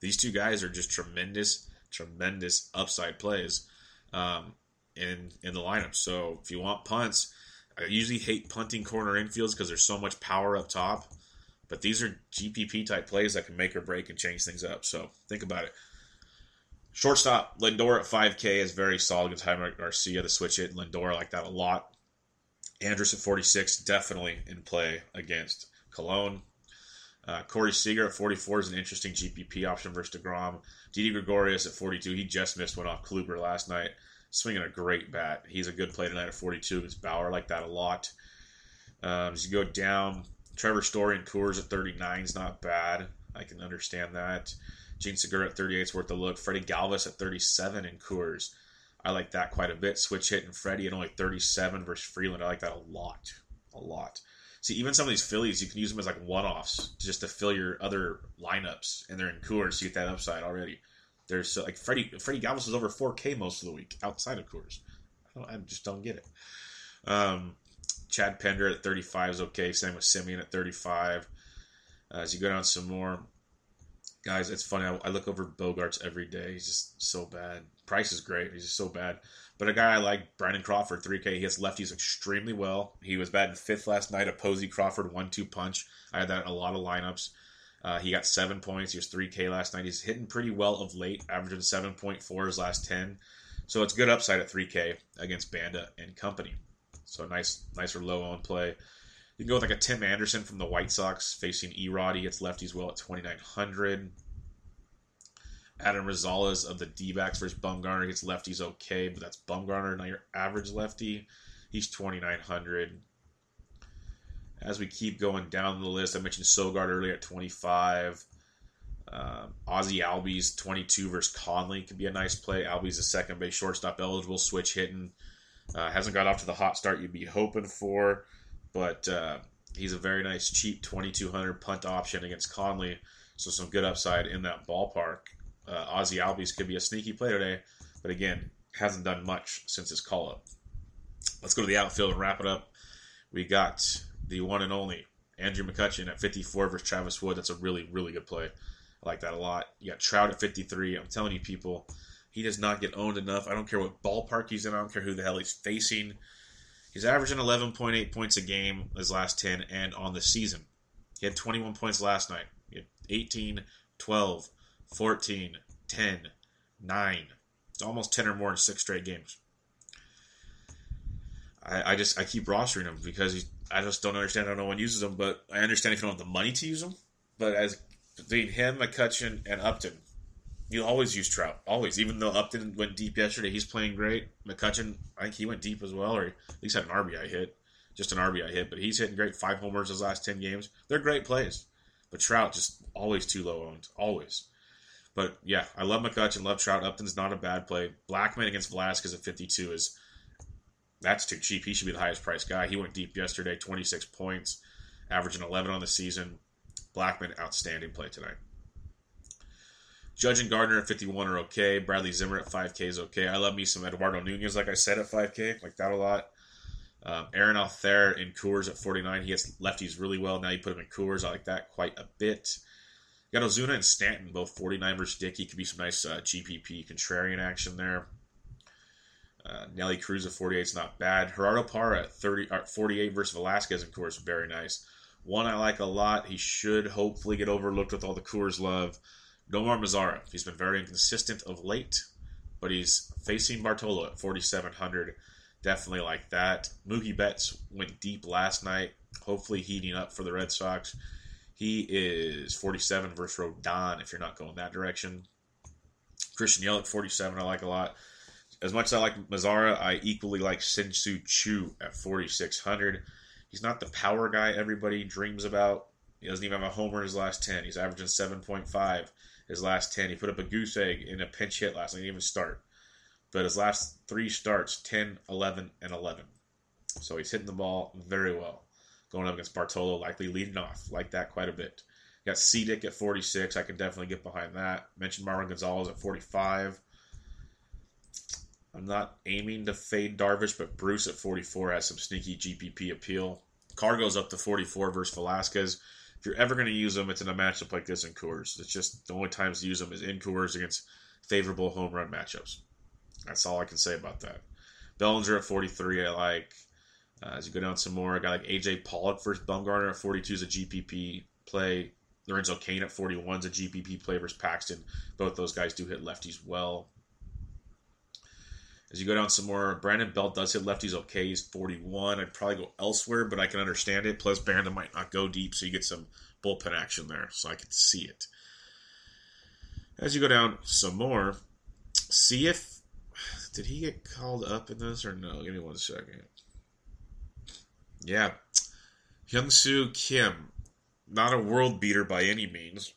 These two guys are just tremendous, tremendous upside plays um, in in the lineup. So if you want punts, I usually hate punting corner infields because there's so much power up top. But these are GPP type plays that can make or break and change things up. So think about it. Shortstop, Lindor at 5K is very solid against Jaime Garcia. to switch it. Lindor, like that a lot. Andrus at 46, definitely in play against Colon. Uh, Corey Seager at 44 is an interesting GPP option versus DeGrom. Didi Gregorius at 42, he just missed one off Kluber last night. Swinging a great bat. He's a good play tonight at 42 against Bauer. Like that a lot. Um, as you go down, Trevor Story and Coors at 39 is not bad. I can understand that. Jean Segura at 38 is worth a look. Freddie Galvis at 37 in Coors. I like that quite a bit. Switch hit and Freddie at only 37 versus Freeland. I like that a lot. A lot. See, even some of these Phillies, you can use them as like one-offs just to fill your other lineups, and they're in Coors, so you get that upside already. There's uh, like Freddie Freddie Galvis is over 4K most of the week outside of Coors. I, I just don't get it. Um, Chad Pinder at 35 is okay. Same with Semien at 35. Uh, as you go down some more, guys, it's funny. I, I, look over Bogaerts every day. He's just so bad. Price is great. He's just so bad. But a guy I like, Brandon Crawford, 3K, he hits lefties extremely well. He was batting fifth last night. A Posey Crawford one-two punch. I had that in a lot of lineups. Uh, he got seven points. He was 3K last night. He's hitting pretty well of late, averaging 7.4 his last 10. So it's good upside at 3K against Banda and company. So nice, nicer low on play. You can go with like a Tim Anderson from the White Sox facing Erod. He gets lefties well at 2,900. Adam Rosales of the D backs versus Bumgarner gets lefties okay, but that's Bumgarner, not your average lefty. He's 2,900. As we keep going down the list, I mentioned Sogard earlier at 25. Um, Ozzie Albies 22 versus Conley could be a nice play. Albies a second base shortstop eligible, switch hitting. Uh, hasn't got off to the hot start you'd be hoping for, but uh, he's a very nice, cheap 2200 punt option against Conley. So some good upside in that ballpark. Uh, Ozzie Albies could be a sneaky play today, but again, hasn't done much since his call up. Let's go to the outfield and wrap it up. We got the one and only Andrew McCutchen at 54 versus Travis Wood. That's a really, really good play. I like that a lot. You got Trout at 53. I'm telling you, people, he does not get owned enough. I don't care what ballpark he's in. I don't care who the hell he's facing. He's averaging 11.8 points a game his last 10 and on the season. He had 21 points last night. He had 18, 12, 14, 10, 9. It's almost 10 or more in six straight games. I, I just I keep rostering him because I just don't understand how no one uses him. But I understand if you don't have the money to use him. But as between him, McCutchen, and Upton, you always use Trout. Always. Even though Upton went deep yesterday, he's playing great. McCutchen, I think he went deep as well, or at least had an RBI hit. Just an RBI hit, but he's hitting great. Five homers his last 10 games. They're great plays. But Trout just always too low owned. Always. But yeah, I love McCutchen, love Trout. Upton's not a bad play. Blackmon against Velasquez at 52 is that's too cheap. He should be the highest priced guy. He went deep yesterday, 26 points, averaging 11 on the season. Blackmon, outstanding play tonight. Judge and Gardner at 51 are okay. Bradley Zimmer at 5K is okay. I love me some Eduardo Nunez, like I said, at 5K. Like that a lot. Um, Aaron Altherr in Coors at 49. He hits lefties really well. Now you put him in Coors. I like that quite a bit. Got Ozuna and Stanton, both 49 versus Dickey. Could be some nice uh, GPP contrarian action there. Uh, Nelly Cruz at 48 is not bad. Gerardo Parra at 30, uh, 48 versus Velasquez, of course, very nice. One I like a lot. He should hopefully get overlooked with all the Coors love. Nomar Mazara. He's been very inconsistent of late, but he's facing Bartolo at 4,700. Definitely like that. Mookie Betts went deep last night, hopefully heating up for the Red Sox. He is 47 versus Rodon if you're not going that direction. Christian Yelich 47, I like a lot. As much as I like Mazara, I equally like Shin-Soo Choo at 4,600. He's not the power guy everybody dreams about. He doesn't even have a homer in his last 10. He's averaging 7.5 his last 10. He put up a goose egg in a pinch hit last night. He didn't even start. But his last three starts 10, 11, and 11. So he's hitting the ball very well. Going up against Bartolo, likely leading off. Like that quite a bit. You got Cedic at 46. I can definitely get behind that. Mentioned Marwin Gonzalez at 45. I'm not aiming to fade Darvish, but Bruce at 44 has some sneaky GPP appeal. Carr goes up to 44 versus Velasquez. If you're ever going to use them, it's in a matchup like this in Coors. It's just the only times to use them is in Coors against favorable home run matchups. That's all I can say about that. Bellinger at 43, I like. Uh, as you go down some more, a guy like AJ Pollock versus Bumgarner at 42 is a GPP play. Lorenzo Cain at 41 is a GPP play versus Paxton. Both those guys do hit lefties well. As you go down some more, Brandon Belt does hit lefties okay. He's 41. I'd probably go elsewhere, but I can understand it. Plus, Brandon might not go deep, so you get some bullpen action there, so I can see it. As you go down some more, see if. Did he get called up in this or no? Give me one second. Yeah. Hyun Soo Kim. Not a world beater by any means,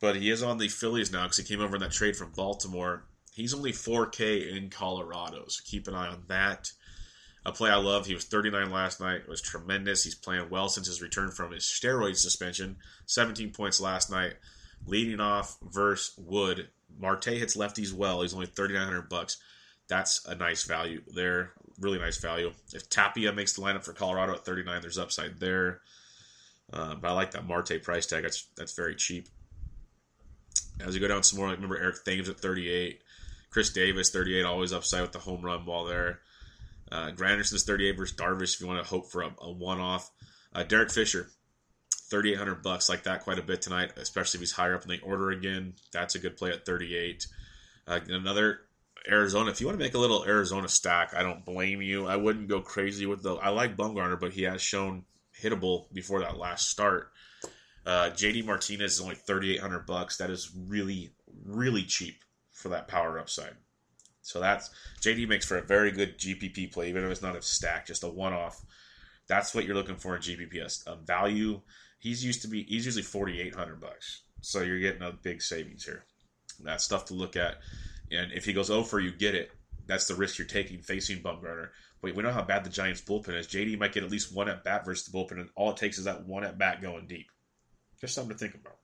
but he is on the Phillies now because he came over in that trade from Baltimore He's only 4K in Colorado, so keep an eye on that. A play I love. He was 39 last night. It was tremendous. He's playing well since his return from his steroid suspension. 17 points last night. Leading off versus Wood. Marte hits lefties well. He's only 3,900 bucks. That's a nice value there. Really nice value. If Tapia makes the lineup for Colorado at 39, there's upside there. Uh, but I like that Marte price tag. That's that's very cheap. As you go down some more, like remember Eric Thames at 38. Chris Davis, 38, always upside with the home run ball there. Uh, Granderson's 38 versus Darvish if you want to hope for a, a one off. Uh, Derek Fisher, 3,800 bucks, like that quite a bit tonight, especially if he's higher up in the order again. That's a good play at 38. Uh, another Arizona. If you want to make a little Arizona stack, I don't blame you. I wouldn't go crazy with the. I like Bumgarner, but he has shown hittable before that last start. Uh, JD Martinez is only 3,800 bucks. That is really, really cheap for that power upside. So that's JD makes for a very good GPP play, even if it's not a stack, just a one off. That's what you're looking for in GPPS. A value. He's used to be. He's usually forty eight hundred bucks. So you're getting a big savings here. That's stuff to look at. And if he goes over, you get it. That's the risk you're taking facing Bumgarner. But we know how bad the Giants bullpen is. JD might get at least one at bat versus the bullpen, and all it takes is that one at bat going deep. Just something to think about.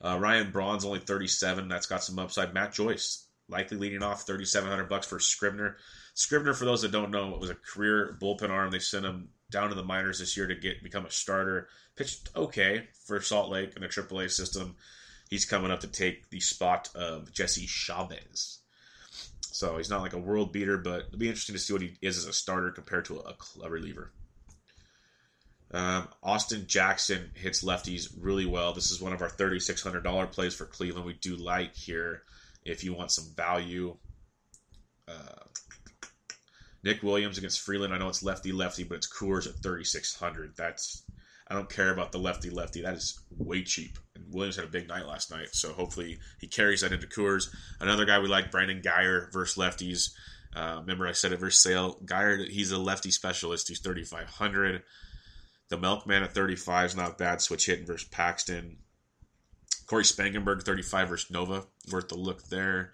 Uh, Ryan Braun's only 37. That's got some upside. Matt Joyce likely leading off 3,700 bucks for Scribner. Scribner, for those that don't know, was a career bullpen arm. They sent him down to the minors this year to get become a starter. Pitched okay for Salt Lake in the AAA system. He's coming up to take the spot of Jesse Chavez. So he's not like a world beater, but it'll be interesting to see what he is as a starter compared to a, a reliever. Um, Austin Jackson hits lefties really well. This is one of our $3,600 plays for Cleveland. We do like here if you want some value. Uh, Nick Williams against Freeland. I know it's lefty lefty, but it's Coors at 3600. That's I don't care about the lefty lefty. That is way cheap. And Williams had a big night last night, so hopefully he carries that into Coors. Another guy we like, Brandon Guyer versus lefties. Uh, remember I said it versus Sale. Guyer, he's a lefty specialist. He's 3500. The Milkman at 35 is not bad. Switch hitting versus Paxton. Cory Spangenberg 35 versus Nova. Worth a look there.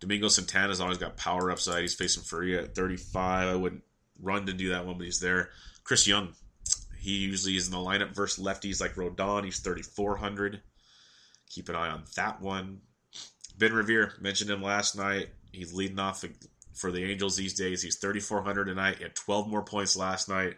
Domingo Santana's always got power upside. He's facing Faria at 35. I wouldn't run to do that one, but he's there. Chris Young. He usually is in the lineup versus lefties like Rodon. He's 3,400. Keep an eye on that one. Ben Revere, mentioned him last night. He's leading off for the Angels these days. He's 3,400 tonight. He had 12 more points last night.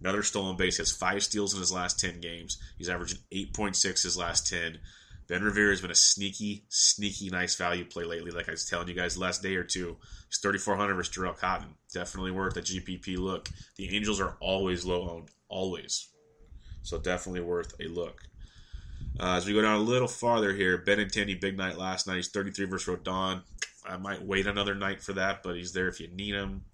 Another stolen base. He has five steals in his last 10 games. He's averaging 8.6 his last 10. Ben Revere has been a sneaky, sneaky nice value play lately. Like I was telling you guys last day or two, he's 3,400 versus Jharel Cotton. Definitely worth a GPP look. The Angels are always low owned, always. So definitely worth a look. Uh, as we go down a little farther here, Benintendi, big night last night. He's 33 versus Rodon. I might wait another night for that, but he's there if you need him.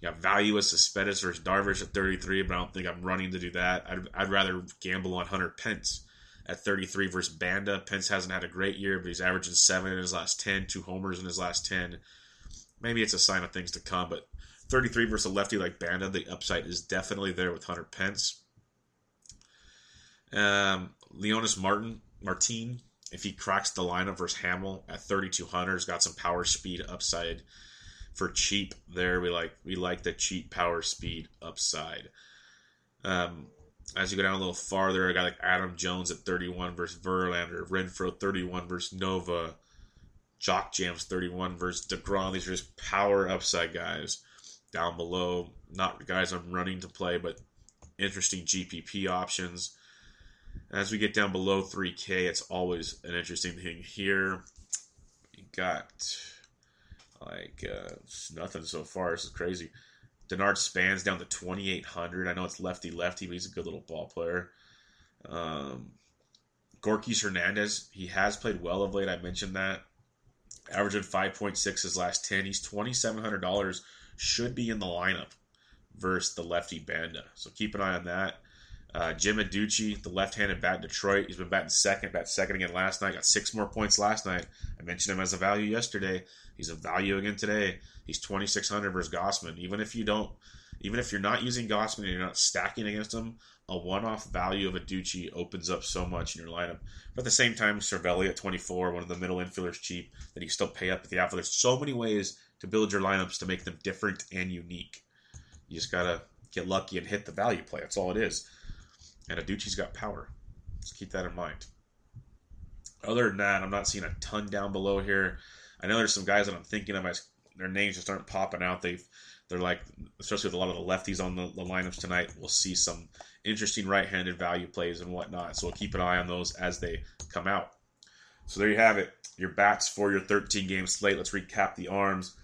You got value as Cespedes versus Darvish at 33, but I don't think I'm running to do that. I'd, I'd rather gamble on Hunter Pence at 33 versus Banda. Pence hasn't had a great year, but he's averaging seven in his last 10, two homers in his last 10. Maybe it's a sign of things to come, but 33 versus a lefty like Banda, the upside is definitely there with Hunter Pence. Um, Leonys Martin, Martin, if he cracks the lineup versus Hammel at 3,200, has got some power speed upside for cheap there. We like we like the cheap power speed upside. Um, as you go down a little farther, I got like Adam Jones at 31 versus Verlander, Renfroe 31 versus Nova, Jock Jams 31 versus DeGrom. These are just power upside guys down below. Not guys I'm running to play, but interesting GPP options. As we get down below 3K, it's always an interesting thing here. You got like uh, nothing so far. This is crazy. Denard Span's down to 2,800. I know it's lefty lefty, but he's a good little ball player. Um, Gorkys Hernandez, he has played well of late. I mentioned that. Averaging 5.6 his last 10. He's $2,700. Should be in the lineup versus the lefty Banda. So keep an eye on that. Uh, Jim Adduci, the left-handed bat in Detroit, he's been batting second, bat second again last night. Got six more points last night. I mentioned him as a value yesterday. He's a value again today. He's 2600 versus Gausman. Even if you don't, even if you're not using Gausman and you're not stacking against him, a one-off value of Adduci opens up so much in your lineup. But at the same time, Cervelli at 24, one of the middle infielders cheap, that you still pay up at the outfield. There's so many ways to build your lineups to make them different and unique. You just gotta get lucky and hit the value play. That's all it is. And Adduci's got power. Just keep that in mind. Other than that, I'm not seeing a ton down below here. I know there's some guys that I'm thinking of. As their names just aren't popping out. They've they're like, especially with a lot of the lefties on the, the lineups tonight. We'll see some interesting right-handed value plays and whatnot. So we'll keep an eye on those as they come out. So there you have it. Your bats for your 13 game slate. Let's recap the arms.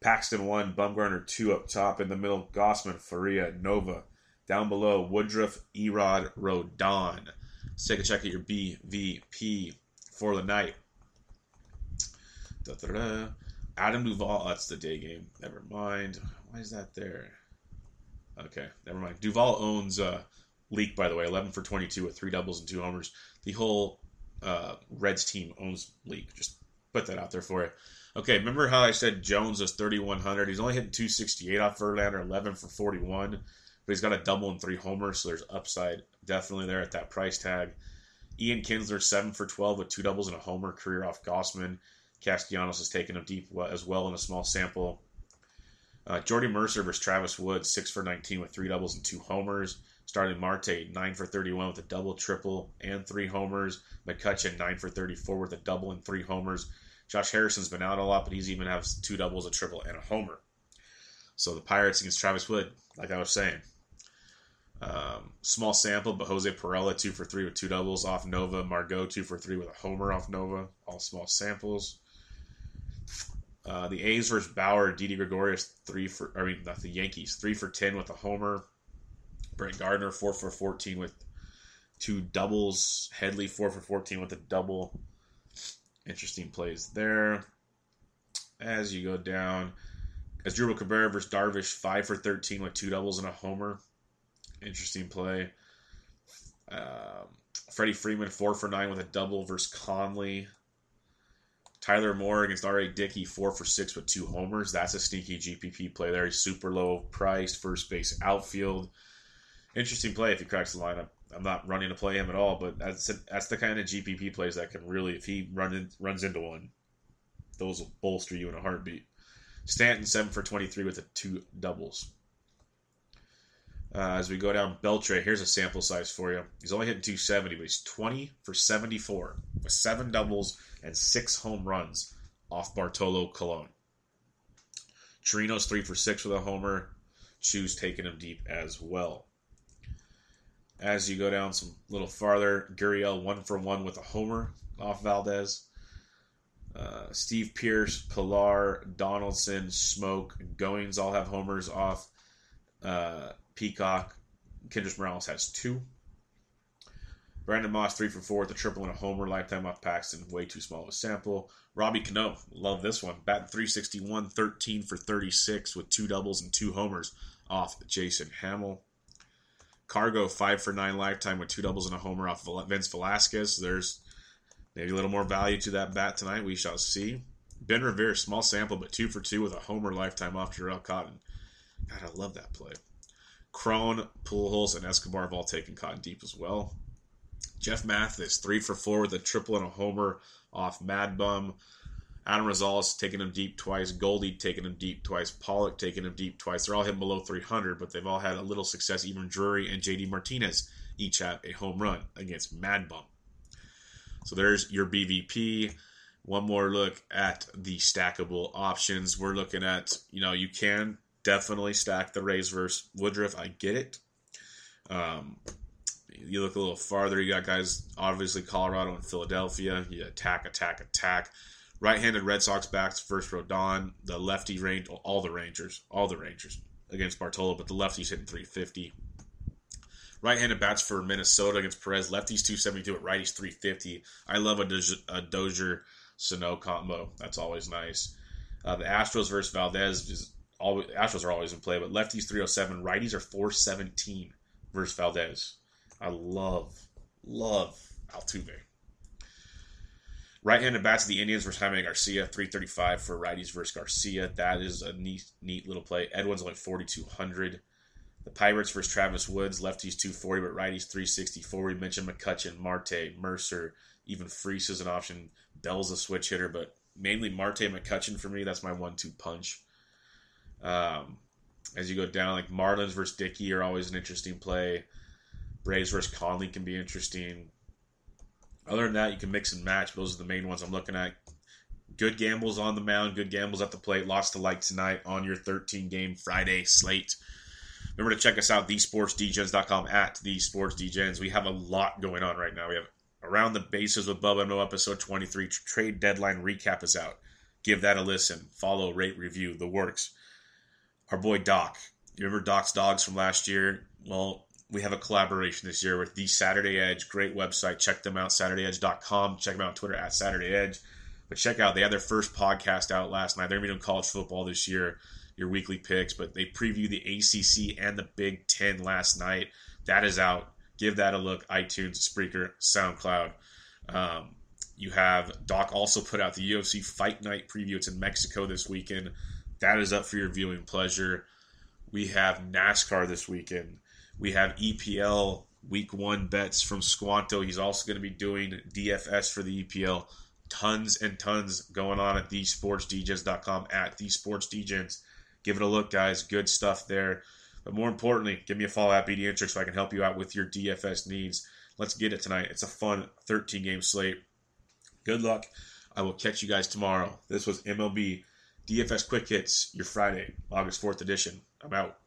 Paxton one, Bumgarner two up top in the middle. Gausman, Faria, Nova. Down below, Woodruff, Erod, Rodon. Let's take a check at your BVP for the night. Da-da-da. Adam Duvall. Oh, that's the day game. Never mind. Why is that there? Okay, never mind. Duvall owns uh, Leake, by the way, 11 for 22 with three doubles and two homers. The whole uh, Reds team owns Leake. Just put that out there for you. Okay, remember how I said Jones is 3,100? He's only hitting 268 off Verlander, 11 for 41, but he's got a double and three homers, so there's upside definitely there at that price tag. Ian Kinsler, 7 for 12 with two doubles and a homer, career off Gausman. Castellanos has taken him deep as well in a small sample. Uh, Jordy Mercer versus Travis Wood, 6 for 19 with three doubles and two homers. Starling Marte, 9 for 31 with a double, triple, and three homers. McCutchen, 9 for 34 with a double and three homers. Josh Harrison's been out a lot, but he's even has two doubles, a triple, and a homer. So the Pirates against Travis Wood, like I was saying. Um, small sample, but Jose Pirela, 2 for 3 with two doubles off Nova. Margot, 2 for 3 with a homer off Nova. All small samples. Uh, the A's versus Bauer, Didi Gregorius, 3 for, I mean, not the Yankees, 3 for 10 with a homer. Brett Gardner, 4 for 14 with two doubles. Headley, 4 for 14 with a double. Interesting plays there. As you go down, Asdrubal Cabrera versus Darvish, 5 for 13 with two doubles and a homer. Interesting play. Um, Freddie Freeman, 4 for 9 with a double versus Conley. Tyler Moore against R.A. Dickey, 4 for 6 with two homers. That's a sneaky GPP play there. He's super low priced, first base outfield. Interesting play if he cracks the lineup. I'm not running to play him at all, but that's that's the kind of GPP plays that can really, if he run in, runs into one, those will bolster you in a heartbeat. Stanton seven for 23 with the two doubles. Uh, as we go down Beltre, here's a sample size for you. He's only hitting 270, but he's 20 for 74 with seven doubles and six home runs off Bartolo Colon. Chirinos three for six with a homer. Choo's taking him deep as well. As you go down some little farther, Gurriel one for one with a homer off Valdez. Uh, Steve Pearce, Pilar, Donaldson, Smoak, Goins all have homers off uh, Peacock. Kendrys Morales has two. Brandon Moss, three for four with a triple and a homer. Lifetime off Paxton, way too small of a sample. Robbie Cano, love this one. Batting 361, 13 for 36 with two doubles and two homers off Jason Hammel. Cargo, five for nine lifetime with two doubles and a homer off Vince Velasquez. There's maybe a little more value to that bat tonight. We shall see. Ben Revere, small sample, but two for two with a homer lifetime off Jharel Cotton. God, I love that play. Cron, Pujols, and Escobar have all taken Cotton deep as well. Jeff Mathis, three for four with a triple and a homer off Mad Bum. Adam Rosales taking him deep twice. Goldie taking him deep twice. Pollock taking him deep twice. They're all hitting below 300, but they've all had a little success. Even Drury and JD Martinez each have a home run against Mad Bum. So there's your BVP. One more look at the stackable options. We're looking at, you know, you can definitely stack the Rays versus Woodruff. I get it. Um, you look a little farther, you got guys, obviously Colorado and Philadelphia. You attack, attack, attack. Right-handed Red Sox backs first Rodon, the lefty range, all the Rangers, all the Rangers against Bartolo, but the lefty's hitting 350. Right-handed bats for Minnesota against Perez, lefty's 272 at righty's 350. I love a, Dozier, a Dozier Sano combo. That's always nice. Uh, the Astros versus Valdez is always Astros are always in play, but lefties 307, righties are 417 versus Valdez. I love, love Altuve. Right-handed bats of the Indians versus Jaime Garcia, 335 for righties versus Garcia. That is a neat, neat little play. Edwin's only 4,200. The Pirates versus Travis Woods, lefties 240, but righties 364. We mentioned McCutchen, Marte, Mercer, even Freese is an option. Bell's a switch hitter, but mainly Marte McCutchen for me. That's my one-two punch. Um, as you go down, like Marlins versus Dickey are always an interesting play. Braves versus Conley can be interesting. Other than that, you can mix and match. Those are the main ones I'm looking at. Good gambles on the mound, good gambles at the plate. Lots to like tonight on your 13 game Friday slate. Remember to check us out, thesportsdjs.com at thesportsdjs. We have a lot going on right now. We have Around the Bases with Bubba No episode 23. Trade deadline recap is out. Give that a listen. Follow, rate, review, the works. Our boy Doc. You remember Doc's Dogs from last year? Well, we have a collaboration this year with the Saturday Edge. Great website. Check them out, SaturdayEdge.com. Check them out on Twitter at Saturday Edge. But check out, they had their first podcast out last night. They're going to be doing college football this year, your weekly picks, but they previewed the ACC and the Big Ten last night. That is out. Give that a look. iTunes, Spreaker, SoundCloud. Um, you have Doc also put out the UFC Fight Night preview. It's in Mexico this weekend. That is up for your viewing pleasure. We have NASCAR this weekend. We have EPL week one bets from Squanto. He's also going to be doing DFS for the EPL. Tons and tons going on at thesportsdjs.com at thesportsdjs. Give it a look, guys. Good stuff there. But more importantly, give me a follow at BD so I can help you out with your DFS needs. Let's get it tonight. It's a fun 13 game slate. Good luck. I will catch you guys tomorrow. This was MLB DFS Quick Hits, your Friday, August 4th edition. I'm out.